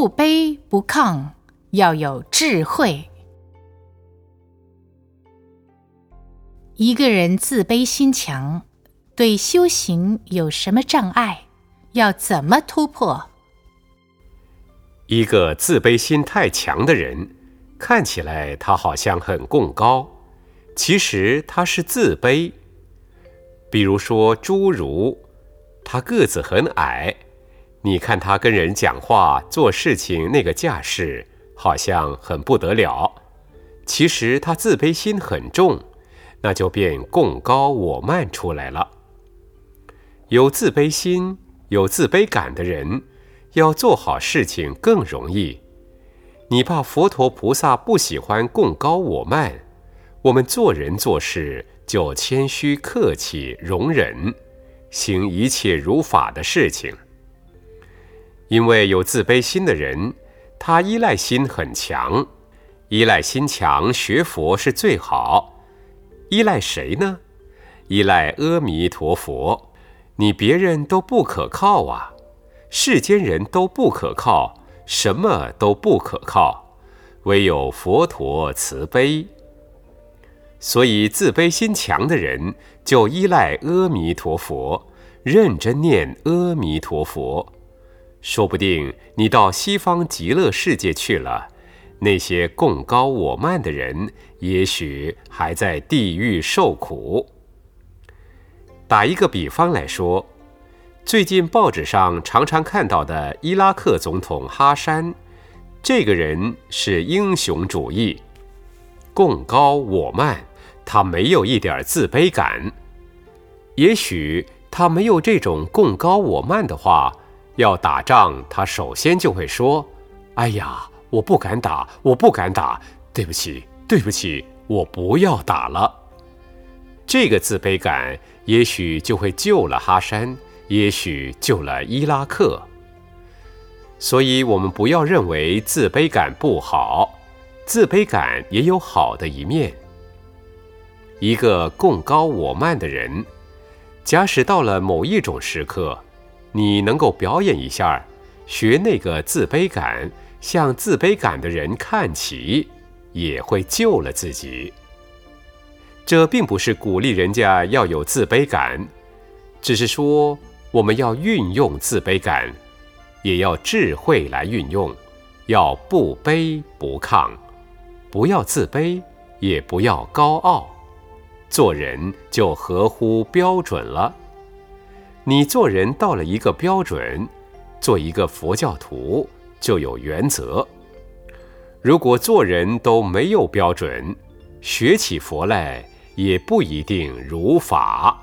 不卑不亢，要有智慧。一个人自卑心强，对修行有什么障碍？要怎么突破？一个自卑心太强的人，看起来他好像很贡高，其实他是自卑。比如说侏儒，他个子很矮，你看他跟人讲话、做事情那个架势，好像很不得了，其实他自卑心很重。那就变贡高我慢出来了。有自卑心、有自卑感的人，要做好事情更容易。你怕佛陀菩萨不喜欢贡高我慢，我们做人做事就谦虚客气、容忍，行一切如法的事情。因为有自卑心的人，他依赖心很强，依赖心强，学佛是最好。依赖谁呢？依赖阿弥陀佛。你别人都不可靠啊，世间人都不可靠，什么都不可靠，唯有佛陀慈悲。所以自卑心强的人就依赖阿弥陀佛，认真念阿弥陀佛。说不定你到西方极乐世界去了。那些贡高我慢的人，也许还在地狱受苦。打一个比方来说，最近报纸上常常看到的伊拉克总统哈山，这个人是英雄主义，贡高我慢，他没有一点自卑感。也许他没有这种贡高我慢的话，要打仗，他首先就会说：“哎呀。”我不敢打，我不敢打，对不起，对不起，我不要打了。这个自卑感也许就会救了哈山，也许救了伊拉克。所以，我们不要认为自卑感不好，自卑感也有好的一面。一个共高我慢的人，假使到了某一种时刻，你能够表演一下，学那个自卑感。向自卑感的人看齐，也会救了自己。这并不是鼓励人家要有自卑感，只是说我们要运用自卑感，也要智慧来运用，要不卑不亢，不要自卑，也不要高傲，做人就合乎标准了。你做人到了一个标准，做一个佛教徒。就有原则。如果做人都没有标准，学起佛来也不一定如法。